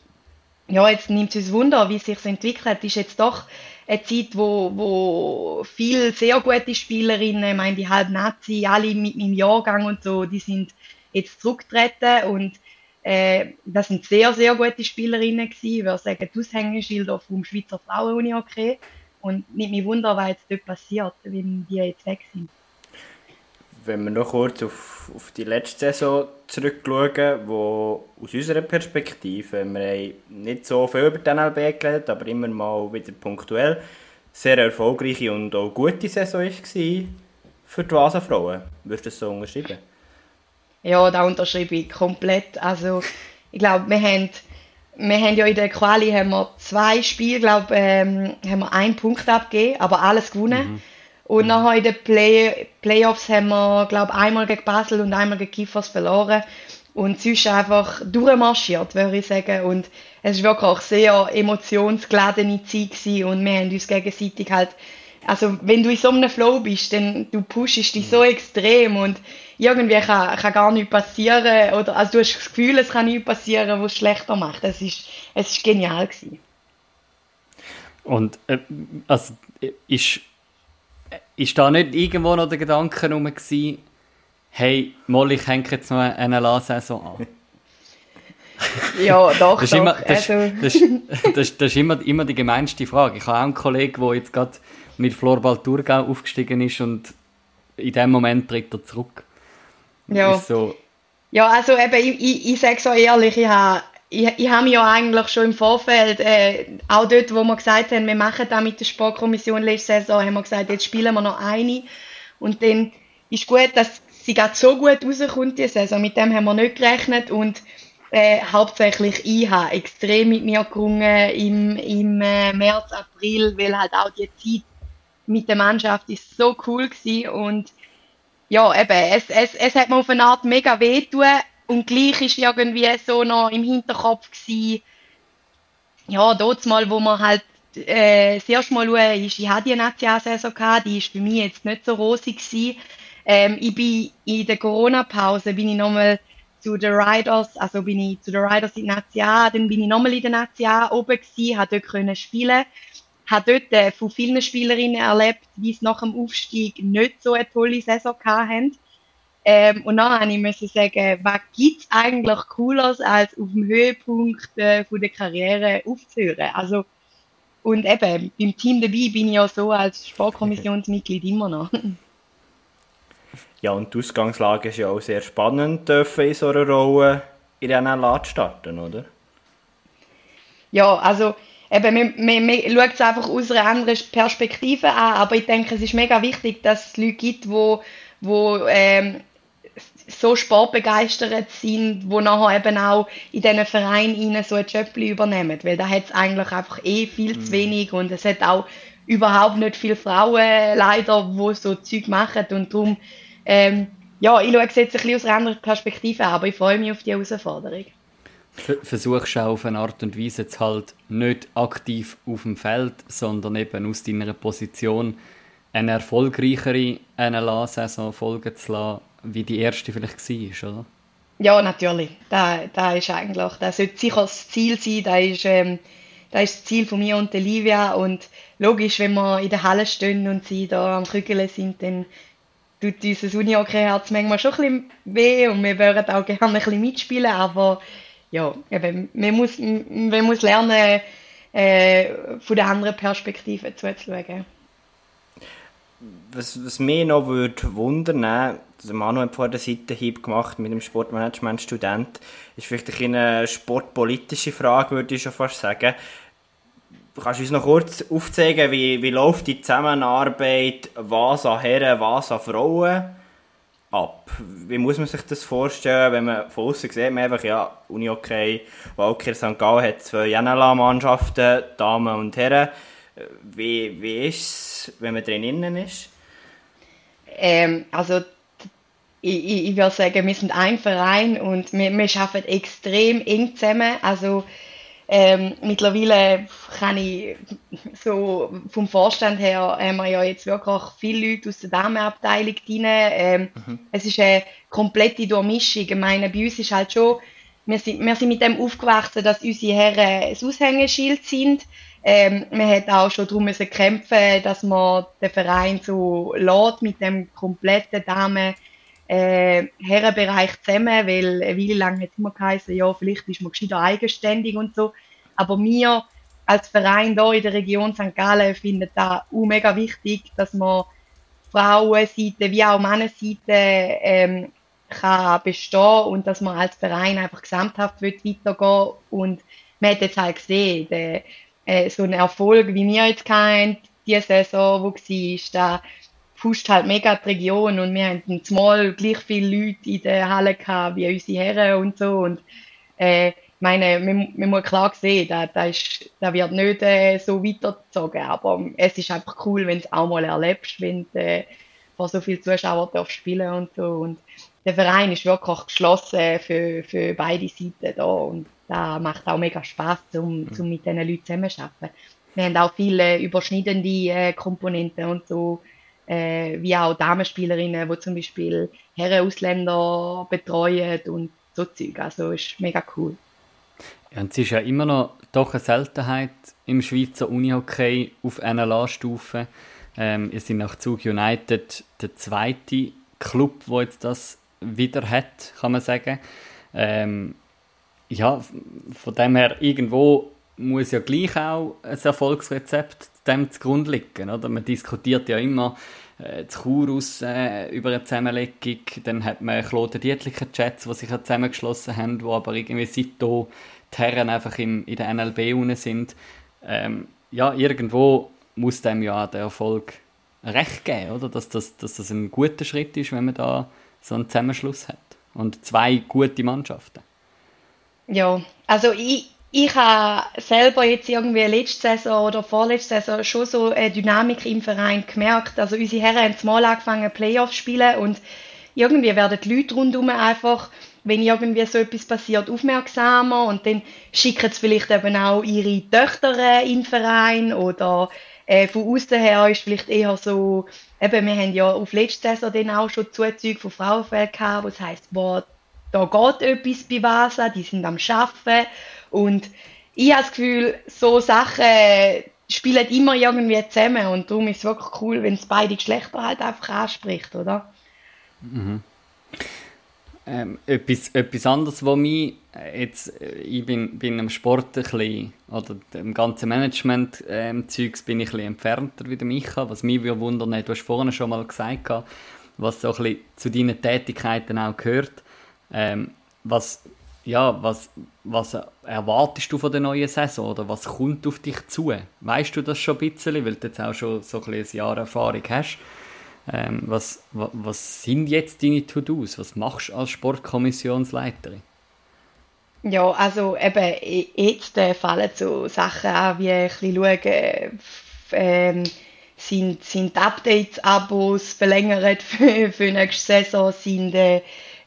ja, jetzt nimmt es uns Wunder, wie es sich entwickelt. Ist jetzt doch eine Zeit, wo, wo viele sehr gute Spielerinnen, ich meine, die halb Nazi, alle mit meinem Jahrgang und so, die sind jetzt zurückgetreten und äh, das sind sehr, sehr gute Spielerinnen gewesen. Ich würde sagen, die Aushängeschilder vom Schweizer Frauen-Uni-Hockey. Und nicht mich wundern, was jetzt dort passiert, wenn die jetzt weg sind. Wenn wir noch kurz auf, auf die letzte Saison zurückschauen, wo aus unserer Perspektive, wir haben nicht so viel über die NLB geredet, aber immer mal wieder punktuell, sehr erfolgreiche und auch gute Saison war für die Vasenfrauen. Würdest du das so unterschreiben? Ja, da unterschreibe ich komplett. Also, ich glaube, wir haben, wir haben ja in der Quali haben wir zwei Spiele, glaube ähm, haben wir einen Punkt abgegeben, aber alles gewonnen. Mhm. Und mhm. nachher in den Play Playoffs haben wir, glaube einmal gegen Basel und einmal gegen Kiffers verloren. Und sonst einfach durchmarschiert, würde ich sagen. Und es war wirklich auch sehr emotionsgeladene Zeit gewesen. und wir haben uns gegenseitig halt, also wenn du in so einem Flow bist, dann du pushst dich so mhm. extrem und irgendwie kann, kann gar nichts passieren oder also du hast das Gefühl, es kann nichts passieren, was es schlechter macht. Es ist, es ist genial gewesen. Und äh, also ist, ist da nicht irgendwo noch der Gedanke rum gewesen, hey, Molly, ich hänge jetzt noch eine La-Saison an? ja, doch, das ist, doch. Immer, das, also. das, das, das, ist immer, immer die gemeinste Frage. Ich habe auch einen Kollegen, der jetzt gerade mit Florball Thurgau aufgestiegen ist und in dem Moment tritt er zurück. Ja. So. Ja, also eben, ich, ich, ich sage so ehrlich, ich habe ich, ich habe mich ja eigentlich schon im Vorfeld, äh, auch dort, wo wir gesagt haben, wir machen da mit der Sportkommission letzte Saison, haben wir gesagt, jetzt spielen wir noch eine. Und dann ist gut, dass sie gerade so gut rauskommt, die Saison. Mit dem haben wir nicht gerechnet und äh, hauptsächlich ich habe extrem mit mir gerungen im, im äh, März, April, weil halt auch die Zeit mit der Mannschaft ist so cool gewesen und ja, eben, es, es, es hat mir auf eine Art mega wehtun und gleich ist irgendwie so noch im Hinterkopf gewesen, ja, dort mal, wo man halt äh, das erste Mal schauen, ist, ich hatte die Nationalsaison gehabt, die ist für mich jetzt nicht so rosig gewesen. Ähm, ich bin in der Corona-Pause, bin ich nochmal zu den Riders, also bin ich zu den Riders in Natia, dann bin ich nochmal in der Natia oben gewesen, habe dort können spielen habe dort äh, von vielen Spielerinnen erlebt, die es nach dem Aufstieg nicht so eine tolle Saison hatten. Ähm, und dann musste ich sagen, was gibt es eigentlich Cooleres, als auf dem Höhepunkt äh, von der Karriere aufzuhören? Also, und eben, beim Team dabei bin ich ja so als Sportkommissionsmitglied immer noch. Ja, und die Ausgangslage ist ja auch sehr spannend, dürfen in so einer Rolle in einer zu starten, oder? Ja, also eben, man, man, man schaut es einfach aus einer anderen Perspektive an, aber ich denke, es ist mega wichtig, dass es Leute gibt, wo, wo ähm, so sportbegeistert sind, wo nachher eben auch in diesen Vereinen so ein Job übernehmen, weil da hat es eigentlich einfach eh viel mhm. zu wenig und es hat auch überhaupt nicht viele Frauen leider, wo so Zeug machen und darum, ähm, ja, ich schaue es jetzt ein bisschen aus einer anderen Perspektive an, aber ich freue mich auf die Herausforderung versuchst auch auf eine Art und Weise jetzt halt nicht aktiv auf dem Feld, sondern eben aus deiner Position eine erfolgreichere NLA-Saison folgen zu lassen, wie die erste vielleicht war, oder? Ja, natürlich. Da, da ist eigentlich, das sollte sicher das Ziel sein, da ist, ähm, das ist das Ziel von mir und der Livia und logisch, wenn wir in der Halle stehen und sie da am Krügeln sind, dann tut unser Uni-Herz manchmal schon ein bisschen weh und wir würden auch gerne ein bisschen mitspielen, aber ja, eben, man, muss, man muss lernen, äh, von der anderen Perspektive zuzuschauen. Was, was mich noch würde wundern, also Manu hat vor der Seite Hieb gemacht mit dem Sportmanagement-Student, ist vielleicht eine sportpolitische Frage, würde ich schon fast sagen. Kannst du uns noch kurz aufzeigen, wie, wie läuft die Zusammenarbeit, was an Herren, was an Frauen? Ab? Wie muss man sich das vorstellen, wenn man von außen sieht, man einfach, ja, Uni-Okay, Walker St. Gallen hat zwei Janela-Mannschaften, Damen und Herren. Wie, wie ist es, wenn man drinnen ist? Ähm, also, ich, ich, ich würde sagen, wir sind ein Verein und wir, wir arbeiten extrem eng zusammen. Also, Ähm, mittlerweile kann ich so vom Vorstand her haben wir ja jetzt wirklich viele Leute aus der Damenabteilung drin. Ähm, mhm. Es ist eine komplette Durchmischung. Ich meine, bei uns ist halt schon, wir sind, wir sind mit dem aufgewachsen, dass unsere Herren ein Aushängeschild sind. Ähm, man hat auch schon darum müssen kämpfen, dass man den Verein so lädt mit dem kompletten Damen äh, Herrenbereich zusammen, weil eine Weile lang hat immer geheißen, ja, vielleicht ist man gescheiter eigenständig und so. Aber wir als Verein hier in der Region St. Gallen finden da auch mega wichtig, dass man Frauenseite wie auch Männerseite ähm, kann bestehen und dass man als Verein einfach gesamthaft weitergehen und man hat jetzt halt gesehen, der, äh, so ein Erfolg, wie wir jetzt kennen, die Saison, wo war, pusht halt mega die Region und wir haben zumal gleich viele Leute in der Halle gehabt, wie unsere Herren und so. Und äh, meine, man, man muss klar sehen, da, da, ist, da wird nicht äh, so weitergezogen, aber es ist einfach cool, wenn du es auch mal erlebst, wenn du äh, vor so vielen Zuschauern darfst spielen und so. Und der Verein ist wirklich geschlossen für, für beide Seiten da. Und da macht auch mega Spaß, um, um mit diesen Leuten zusammenzuarbeiten. Wir haben auch viele überschneidende äh, Komponenten und so, äh, wie auch Damenspielerinnen, die zum Beispiel Herren-Ausländer betreuen und so Zeug. Also ist mega cool. Ja, und es ist ja immer noch doch eine Seltenheit im Schweizer Unihockey auf NLA-Stufe. Ähm, ihr seid nach Zug United der zweite Club, wo jetzt das wieder hat, kann man sagen. Ähm, ja, von dem her, irgendwo muss ja gleich auch ein Erfolgsrezept dem zugrunde liegen. Oder? Man diskutiert ja immer äh, zu Chorus äh, über eine Zusammenlegung, dann hat man Claude Dietlicher Chats, die sich zusammengeschlossen haben, die aber irgendwie seitdem die Herren einfach im, in der NLB unten sind. Ähm, ja, irgendwo muss dem ja der Erfolg recht geben, oder? Dass das, dass das ein guter Schritt ist, wenn man da so einen Zusammenschluss hat. Und zwei gute Mannschaften. Ja, also ich, ich habe selber jetzt irgendwie letzte Saison oder vorletzte Saison schon so eine Dynamik im Verein gemerkt. Also unsere Herren haben mal angefangen Playoffs zu spielen und irgendwie werden die Leute rundherum einfach, wenn irgendwie so etwas passiert, aufmerksamer und dann schicken sie vielleicht eben auch ihre Töchter in den Verein oder äh, von außen her ist vielleicht eher so, eben, wir haben ja auf letzte Saison dann auch schon Zuzüge von Frauenfeld gehabt, wo es heisst, boah, da geht etwas bei Vasa, die sind am Arbeiten und ich habe das Gefühl, so Sachen spielen immer irgendwie zusammen und darum ist es wirklich cool, wenn es beide Geschlechter halt einfach anspricht, oder? Mhm. Ähm, etwas, etwas anderes, was mich äh, jetzt, äh, ich bin, bin im Sport ein bisschen, oder im ganzen Management ähm, Zeugs bin ich ein bisschen entfernter wie der Micha, was mich wundern, du hast vorhin schon mal gesagt, was so ein bisschen zu deinen Tätigkeiten auch gehört. Ähm, was, ja, was, was erwartest du von der neuen Saison oder was kommt auf dich zu? Weißt du das schon ein bisschen, weil du jetzt auch schon so ein, ein Jahr Erfahrung hast? Ähm, was, was, sind jetzt deine To-Dos? Was machst du als Sportkommissionsleiterin? Ja, also eben jetzt äh, fallen so Sachen an, wie ein bisschen schauen, ähm, sind, sind Updates-Abos verlängert für, für nächste Saison, sind äh,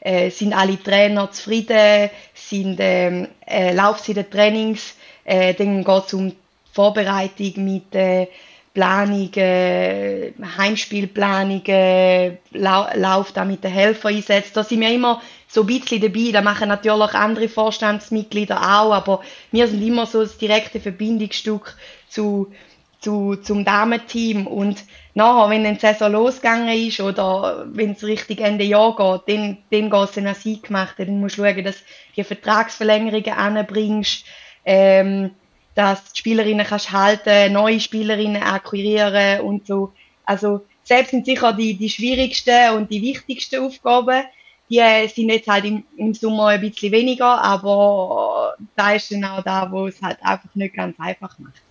äh, sind alle Trainer zufrieden, sind ähm, äh, laufen in den Trainings, äh, dann geht es um Vorbereitung mit äh, Planungen, Heimspielplanungen, lau läuft auch mit den Helfern einsetzt. Da sind wir immer so ein bisschen dabei. Da machen natürlich andere Vorstandsmitglieder auch, aber wir sind immer so das direkte Verbindungsstück zu, zu, zum Damenteam und nachher, wenn dann die Saison losgegangen ist oder wenn es richtig Ende Jahr geht, dann, dann geht es dann an sie gemacht. Dann musst du schauen, dass du Vertragsverlängerungen anbringst, ähm, dass die Spielerinnen kannst halten, neue Spielerinnen akquirieren und so. Also selbst sind sicher die, die schwierigsten und die wichtigsten Aufgaben. Die sind jetzt halt im, im Sommer ein bisschen weniger, aber da ist dann auch da, wo es halt einfach nicht ganz einfach macht.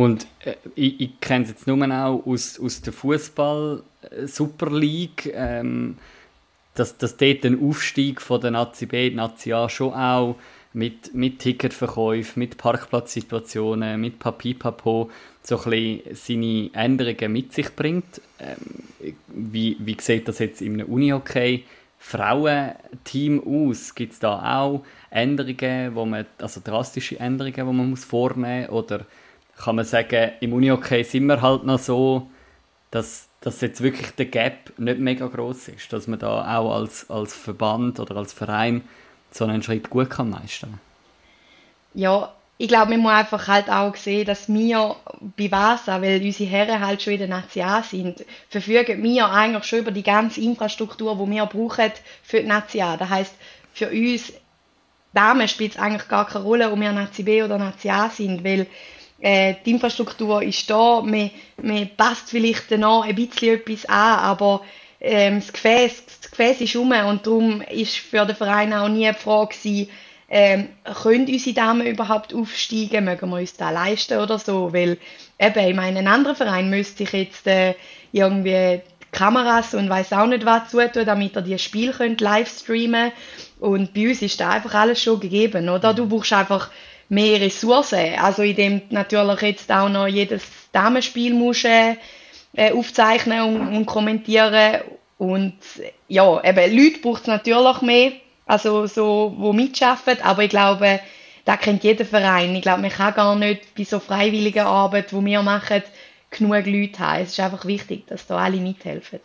Und äh, ich, ich kenne es jetzt nur auch aus, aus der Fußball Super League, ähm, dass, dass dort ein Aufstieg von der Nazi B, Nazi A schon auch mit, mit Ticketverkäufen, mit Parkplatzsituationen, mit Papipapo so ein seine Änderungen mit sich bringt. Ähm, wie, wie sieht das jetzt im Unihockey Frauenteam aus? Gibt es da auch Änderungen, wo man, also drastische Änderungen, die man muss vornehmen muss? Kann man sagen, im Unihockey sind wir halt noch so, dass, dass jetzt wirklich der Gap nicht mega groß ist, dass man da auch als, als Verband oder als Verein so einen Schritt gut kann meistern Ja, ich glaube, man muss einfach halt auch sehen, dass wir bei Vasa, weil unsere Herren halt schon in der Nation sind, verfügen wir eigentlich schon über die ganze Infrastruktur, die wir brauchen für die Nation. Das heisst, für uns Damen spielt es eigentlich gar keine Rolle, ob wir Nazi B oder Nazi A sind, weil äh, die Infrastruktur ist da, man, man passt vielleicht noch ein bisschen etwas an, aber ähm, das, Gefäß, das Gefäß ist um und darum ist für den Verein auch nie die Frage gewesen, ähm, können unsere Damen überhaupt aufsteigen, mögen wir uns das leisten oder so, weil eben, ich meine, ein anderer Verein müsste sich jetzt äh, irgendwie Kameras und weiß auch nicht was zutun, damit er die Spiel könnt live streamen und bei uns ist da einfach alles schon gegeben, oder? Du brauchst einfach mehr Ressourcen, also indem natürlich jetzt auch noch jedes Damenspiel musst, äh, aufzeichnen und, und kommentieren und ja, eben Leute braucht es natürlich mehr, also so, wo mitschaffen, aber ich glaube, da kennt jeder Verein. Ich glaube, man kann gar nicht bei so freiwilliger Arbeit, wo wir machen, genug Leute haben. Es ist einfach wichtig, dass da alle mithelfen.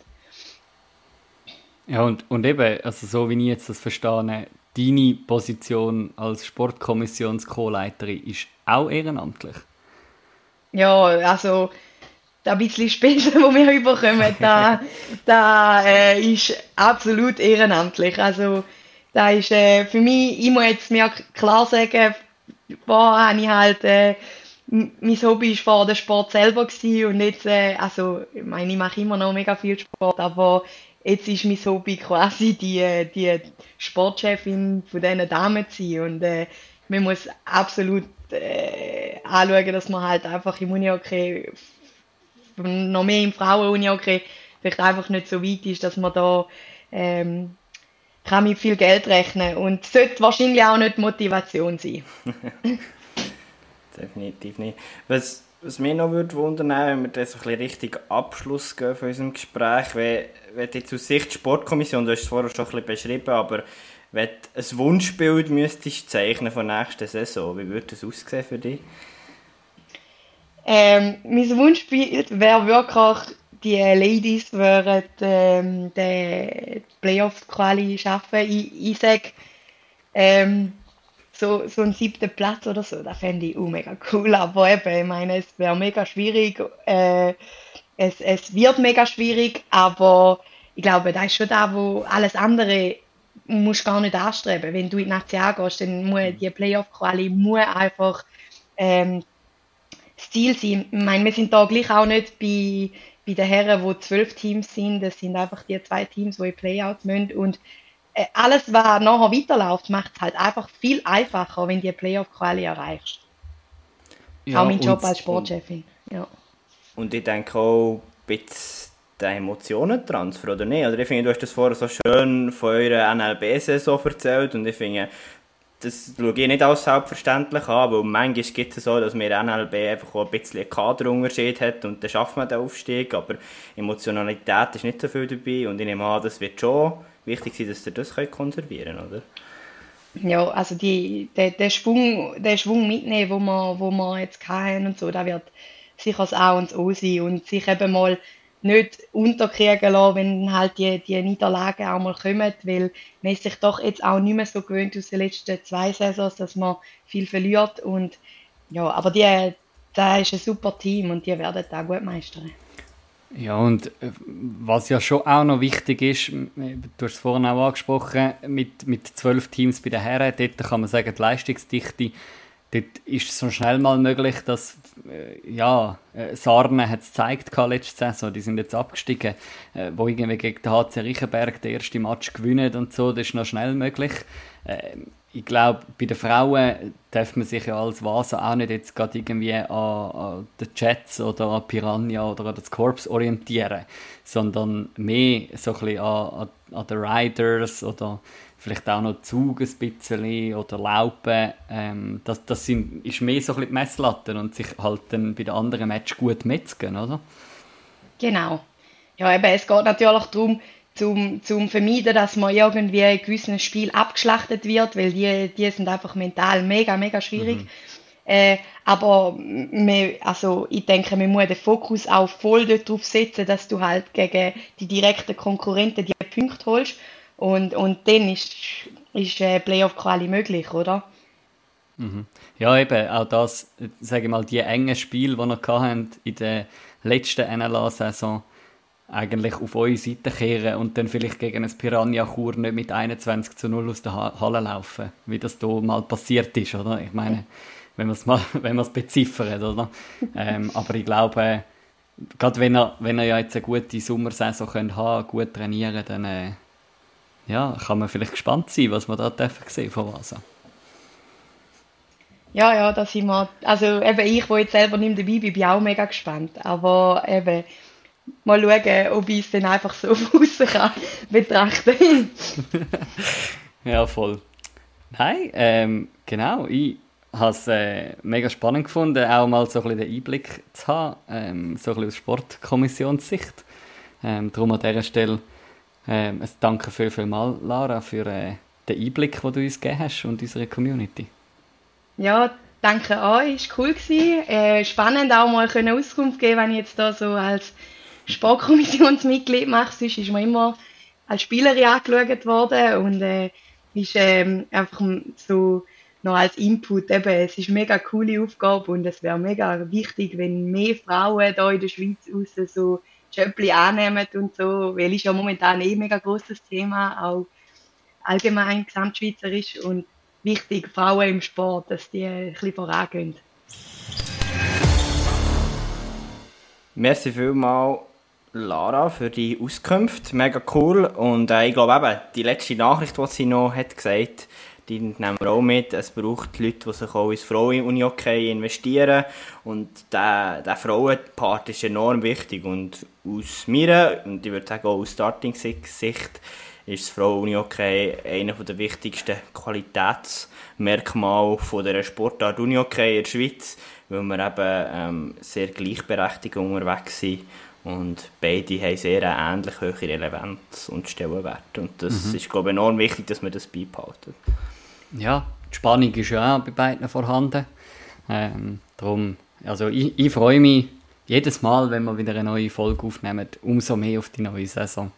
Ja, und, und eben, also so wie ich jetzt das verstehe, deine Position als Sportkommissions-Co-Leiterin ist auch ehrenamtlich. Ja, also ein bisschen Spesen, die wir überkommen, da, da äh, ist absolut ehrenamtlich. Also da ist äh, für mich, ich muss jetzt mir klar sagen, vorher habe ich halt, äh, mein Hobby war vor der Sport selber gewesen und jetzt, äh, also, ich meine, ich mache immer noch mega viel Sport, aber jetzt ist mein Hobby quasi die, die Sportchefin von diesen Damen zu sein und äh, man muss absolut äh, anschauen, dass man halt einfach im Unihockey, noch mehr im Frauen-Unihockey, vielleicht einfach nicht so weit ist, dass man da ähm, kann mit viel Geld rechnen und sollte wahrscheinlich auch nicht Motivation sein. Definitiv nicht. Was, was mich noch würde wundern, wenn wir das so ein Richtung Abschluss gehen von unserem Gespräch, wenn, wenn jetzt aus Sicht Sportkommission, du hast es vorher schon ein bisschen beschrieben, aber wenn du ein Wunschbild müsstest zeichnen von der nächsten Saison, wie würde das aussehen für dich? Ähm, mein Wunschbild wäre wirklich die Ladies würden ähm, den Playoff-Quali schaffen. Ich, ich sage, ähm, so, so ein siebter Platz oder so, das fände ich auch mega cool. Aber eben, ich meine, es wäre mega schwierig. Äh, es, es wird mega schwierig, aber ich glaube, das ist schon da, wo alles andere musst gar nicht anstreben. Wenn du in die Nation gehst, dann muss die Playoff-Quali einfach ähm, das Ziel sein. Ich meine, wir sind da gleich auch nicht bei bei den Herren, wo zwölf Teams sind, das sind einfach die zwei Teams, die in Playouts müssen. Und alles, was nachher weiterläuft, macht es halt einfach viel einfacher, wenn du die Playoff-Quali erreichst. Ja, auch mein Job als Sportchefin. Ja. Und ich denke auch ein bisschen der Emotionentransfer, oder nicht? Oder ich finde, du hast das vorher so schön von eurer NLB-Saison erzählt und ich finde, das schaue ich nicht als selbstverständlich an, weil manchmal gibt es so, dass mir NLB einfach auch ein bisschen einen Kaderunterschied hat und dann schafft man den Aufstieg, aber Emotionalität ist nicht so viel dabei und ich nehme an, das wird schon wichtig sein, dass ihr das konservieren könnt, oder? Ja, also die, der, der, Schwung, der Schwung mitnehmen, wo wir, wo wir jetzt hatten und so, da wird sicher das A und das O sein und sich eben mal nicht unterkriegen lassen, wenn halt die, die Niederlagen auch mal kommen, weil man ist sich doch jetzt auch nicht mehr so gewöhnt aus den letzten zwei Saisons, dass man viel verliert und ja, aber die, da ist ein super Team und die werden da gut meistern. Ja, und äh, was ja schon auch noch wichtig ist, du hast es vorhin auch angesprochen, mit, mit zwölf Teams bei den Herren, dort kann man sagen, die Leistungsdichte dort ist es so schnell mal möglich, dass äh, ja, äh, Sarne hat es gezeigt letzte Saison, die sind jetzt abgestiegen, äh, wo irgendwie gegen den HC Riechenberg den ersten Match gewinnen und so, das ist noch schnell möglich. Ich glaube, bei den Frauen darf man sich ja als Vasa auch nicht jetzt gerade irgendwie an, an den Jets oder an Piranha oder an das Korps orientieren, sondern mehr so ein bisschen an, an, an den Riders oder vielleicht auch noch Zug ein bisschen oder Laupen. Ähm, das das sind, ist mehr so ein bisschen die Messlatte und sich halt dann bei den anderen Matches gut metzgen, oder? Genau. Ja, eben, es geht natürlich darum, zum, zum vermeiden, dass man irgendwie in gewissen Spiel abgeschlachtet wird, weil die, die sind einfach mental mega, mega schwierig. Mhm. Äh, aber wir, also ich denke, man muss den Fokus auch voll darauf setzen, dass du halt gegen die direkten Konkurrenten die Punkte holst. Und, und dann ist, ist äh, Playoff-Quali möglich, oder? Mhm. Ja, eben, auch das, sage ich mal, die engen Spiele, die wir hatten in der letzten NLA-Saison, eigentlich auf eure Seite kehren und dann vielleicht gegen ein Piranha Chur nicht mit 21 zu 0 aus der Halle laufen, wie das da mal passiert ist, oder? Ich meine, wenn man es mal, wenn man beziffert, oder? ähm, aber ich glaube, gerade wenn er, wenn er ja jetzt eine gute Sommersaison könnt haben, gut trainieren, dann äh, ja, kann man vielleicht gespannt sein, was man da dürfen sehen von Vasa. Ja, ja, da sind wir, also eben ich, wo jetzt selber nicht dabei bin, bin auch mega gespannt, aber eben, mal schauen, ob ich es dann einfach so von außen kann betrachten Ja, voll. Nein, ähm, genau, ich habe es äh, mega spannend gefunden, auch mal so ein bisschen den Einblick zu haben, ähm, so ein bisschen aus Sportkommissionssicht. Ähm, darum an dieser Stelle ähm, ein Danke viel, viel mal, Lara, für äh, den Einblick, den du uns gegeben hast und unsere Community. Ja, danke euch, es war cool. Gewesen. Äh, spannend auch mal können Auskunft geben, wenn ich jetzt da so als Sportkommissionsmitglied mache. Sonst ist man immer als Spielerin angeschaut worden und äh, ist ähm, einfach so noch als Input eben, es ist eine mega coole Aufgabe und es wäre mega wichtig, wenn mehr Frauen da in der Schweiz raus so Jobli annehmen und so, weil es ja momentan eh ein mega großes Thema, auch allgemein gesamtschweizerisch und wichtig, Frauen im Sport, dass die ein bisschen vorangehen. Merci vielmals, Lara, für die Auskünfte. Mega cool. Und äh, ich glaube eben, die letzte Nachricht, die sie noch hat gesagt die nehmen wir auch mit. Es braucht Leute, die sich auch ins Frauen-Uni-Hockey investieren. Und der, der Frauenpart ist enorm wichtig. Und aus meiner, und ich würde sagen auch aus Starting-Sicht, ist das Frauen-Unihockey einer der wichtigsten Qualitätsmerkmale von der Sportart Unihockey in der Schweiz, weil wir eben ähm, sehr gleichberechtigt unterwegs sind und beide haben sehr ähnlich hohe Relevanz und Stellenwert und das mhm. ist glaube ich enorm wichtig, dass wir das beibehalten. Ja, die Spannung ist ja auch bei beiden vorhanden. Ähm, darum, also ich, ich freue mich jedes Mal, wenn wir wieder eine neue Folge aufnehmen, umso mehr auf die neue Saison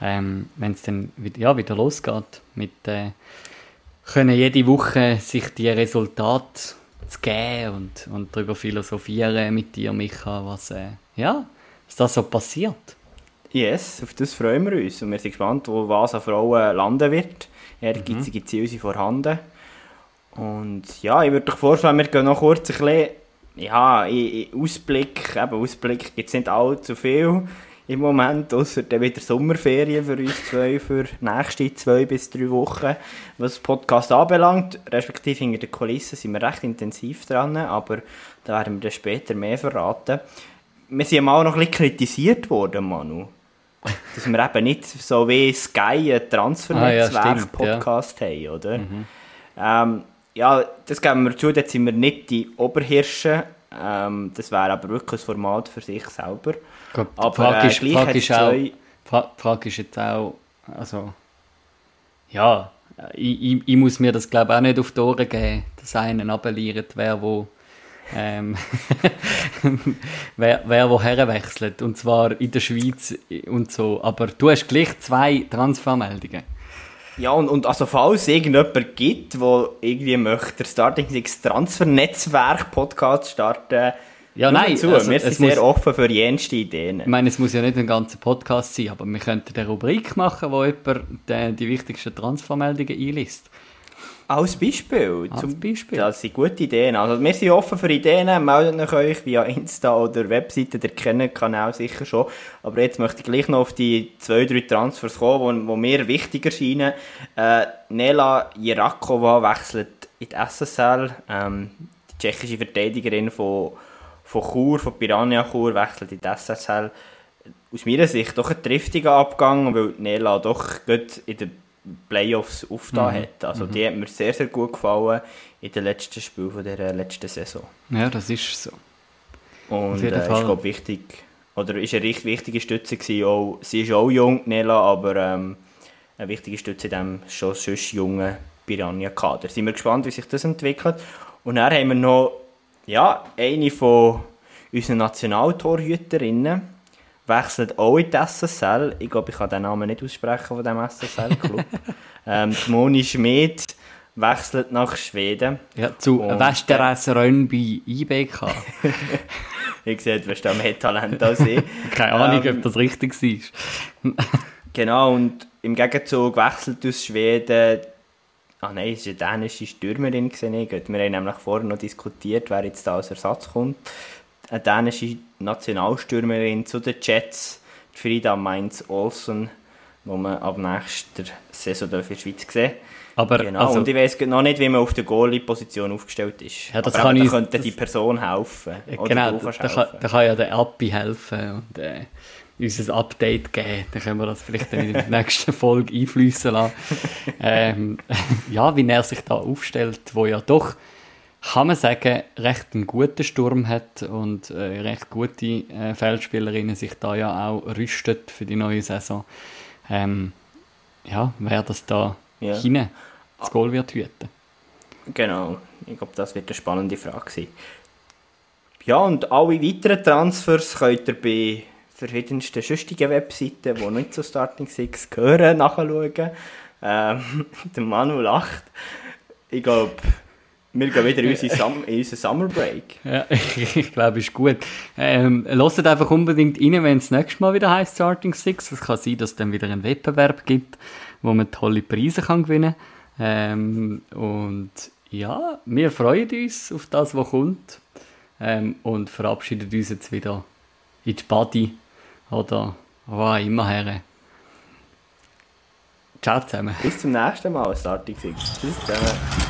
ähm, wenn es dann wieder, ja, wieder losgeht, mit äh, können jede Woche sich die Resultate zu geben und, und darüber philosophieren mit dir, Micha, was, äh, ja, was da so passiert. Yes, auf das freuen wir uns und wir sind gespannt, wo was an Frauen landen wird. Ehrgeizige mhm. Ziele sind vorhanden. Und ja, ich würde euch vorschlagen, wir gehen noch kurz ein bisschen, ja, Ausblick, eben Ausblick gibt es nicht allzu viel im Moment, außer dann wieder Sommerferien für uns zwei, für die nächsten zwei bis drei Wochen. Was das Podcast anbelangt, respektive hinter den Kulissen, sind wir recht intensiv dran, aber da werden wir dann später mehr verraten. Wir sind mal noch ein bisschen kritisiert worden, Manu. Dass wir eben nicht so wie Sky ein Transfernetzwerk-Podcast ah, ja, haben, oder? Mhm. Ähm, ja, das geben wir zu, jetzt sind wir nicht die Oberhirsche. Ähm, das wäre aber wirklich ein Format für sich selber. Glaub, aber Frage äh, ist, äh, Frage ist auch, Fra Frage ist jetzt auch, also, ja, ich, ich, ich muss mir das glaube auch nicht auf die Ohren geben, dass einen abeliert, wer wo ähm, wer, wer woher wechselt und zwar in der Schweiz und so, aber du hast gleich zwei Transfermeldungen. Ja, und, und also falls es irgendjemand gibt, der irgendwie möchte, der Starting Six Transfer Netzwerk Podcast starten ja, nein, zu. Also, wir sind sehr muss, offen für jenste Ideen. Ich meine, es muss ja nicht ein ganzer Podcast sein, aber wir könnten eine Rubrik machen, wo jemand die, die wichtigsten Transfermeldungen einliest. Als Beispiel. Als zum, Beispiel. Das sind gute Ideen. Also wir sind offen für Ideen. Meldet euch via Insta oder Webseite. Der kennt den Kanal sicher schon. Aber jetzt möchte ich gleich noch auf die zwei, drei Transfers kommen, die mir wichtiger scheinen. Äh, Nela Jirakova wechselt in die SSL. Ähm, die tschechische Verteidigerin von von Chur, von Piranha Chur, wechselt in die SSL. Aus meiner Sicht doch ein triftiger Abgang, weil Nela doch gut in den Playoffs aufgetan mhm. hat. Also mhm. die hat mir sehr, sehr gut gefallen in den letzten Spielen der letzten Saison. Ja, das ist so. Und äh, ist glaube wichtig oder ist eine richtig wichtige Stütze gewesen. Auch, sie ist auch jung, Nela, aber ähm, eine wichtige Stütze in diesem schon sonst jungen Piranha-Kader. Sind wir gespannt, wie sich das entwickelt. Und dann haben wir noch ja, eine von unseren Nationaltorhüterinnen, wechselt auch in die SSL. Ich glaube, ich kann den Namen nicht aussprechen von diesem SSL-Club. ähm, Moni Schmid wechselt nach Schweden. Ja, zu Västerås Rönnby IBK. Ich sehe, du hast da mehr Talent als ich. Keine Ahnung, Ähm, ob das richtig war. Genau, und im Gegenzug wechselt aus Schweden. Ah nein, es war eine dänische Stürmerin. Gewesen. Wir haben nämlich vorher noch diskutiert, wer jetzt da als Ersatz kommt. Eine dänische Nationalstürmerin zu den Jets, Frida Mainz Olsen, die man ab nächster Saison in der Schweiz sehen Aber Genau, also, und ich weiß noch nicht, wie man auf der Goalie-Position aufgestellt ist. Ja, das Aber kann ich- da könnte das- die Person helfen. Genau, da, da, kann, da kann ja der Appi helfen und äh, uns ein Update geben. Dann können wir das vielleicht in der nächsten Folge einfließen lassen. ähm, ja, wie er sich da aufstellt, wo ja doch, kann man sagen, recht einen guten Sturm hat und äh, recht gute äh, Feldspielerinnen sich da ja auch rüstet für die neue Saison. Ähm, ja, wer das da Ja. hinein das Goal wird hüten. Genau, ich glaube, das wird eine spannende Frage sein. Ja, und alle weiteren Transfers könnt ihr bei verschiedensten sonstigen Webseiten, die nicht zu Starting Six gehören, nachschauen. Ähm, der Manu lacht. Ich glaube, wir gehen wieder in, unseren Summer Break. Ja, ich glaube, ist gut. Ähm, hört einfach unbedingt rein, wenn es nächstes Mal wieder heißt Starting Six. Es kann sein, dass es dann wieder einen Wettbewerb gibt, wo man tolle Preise kann gewinnen kann. Ähm, und ja, wir freuen uns auf das, was kommt. Ähm, und verabschieden uns jetzt wieder in die Body oder wo auch immer her. Ciao zusammen. Bis zum nächsten Mal, Starting Six. Tschüss zusammen.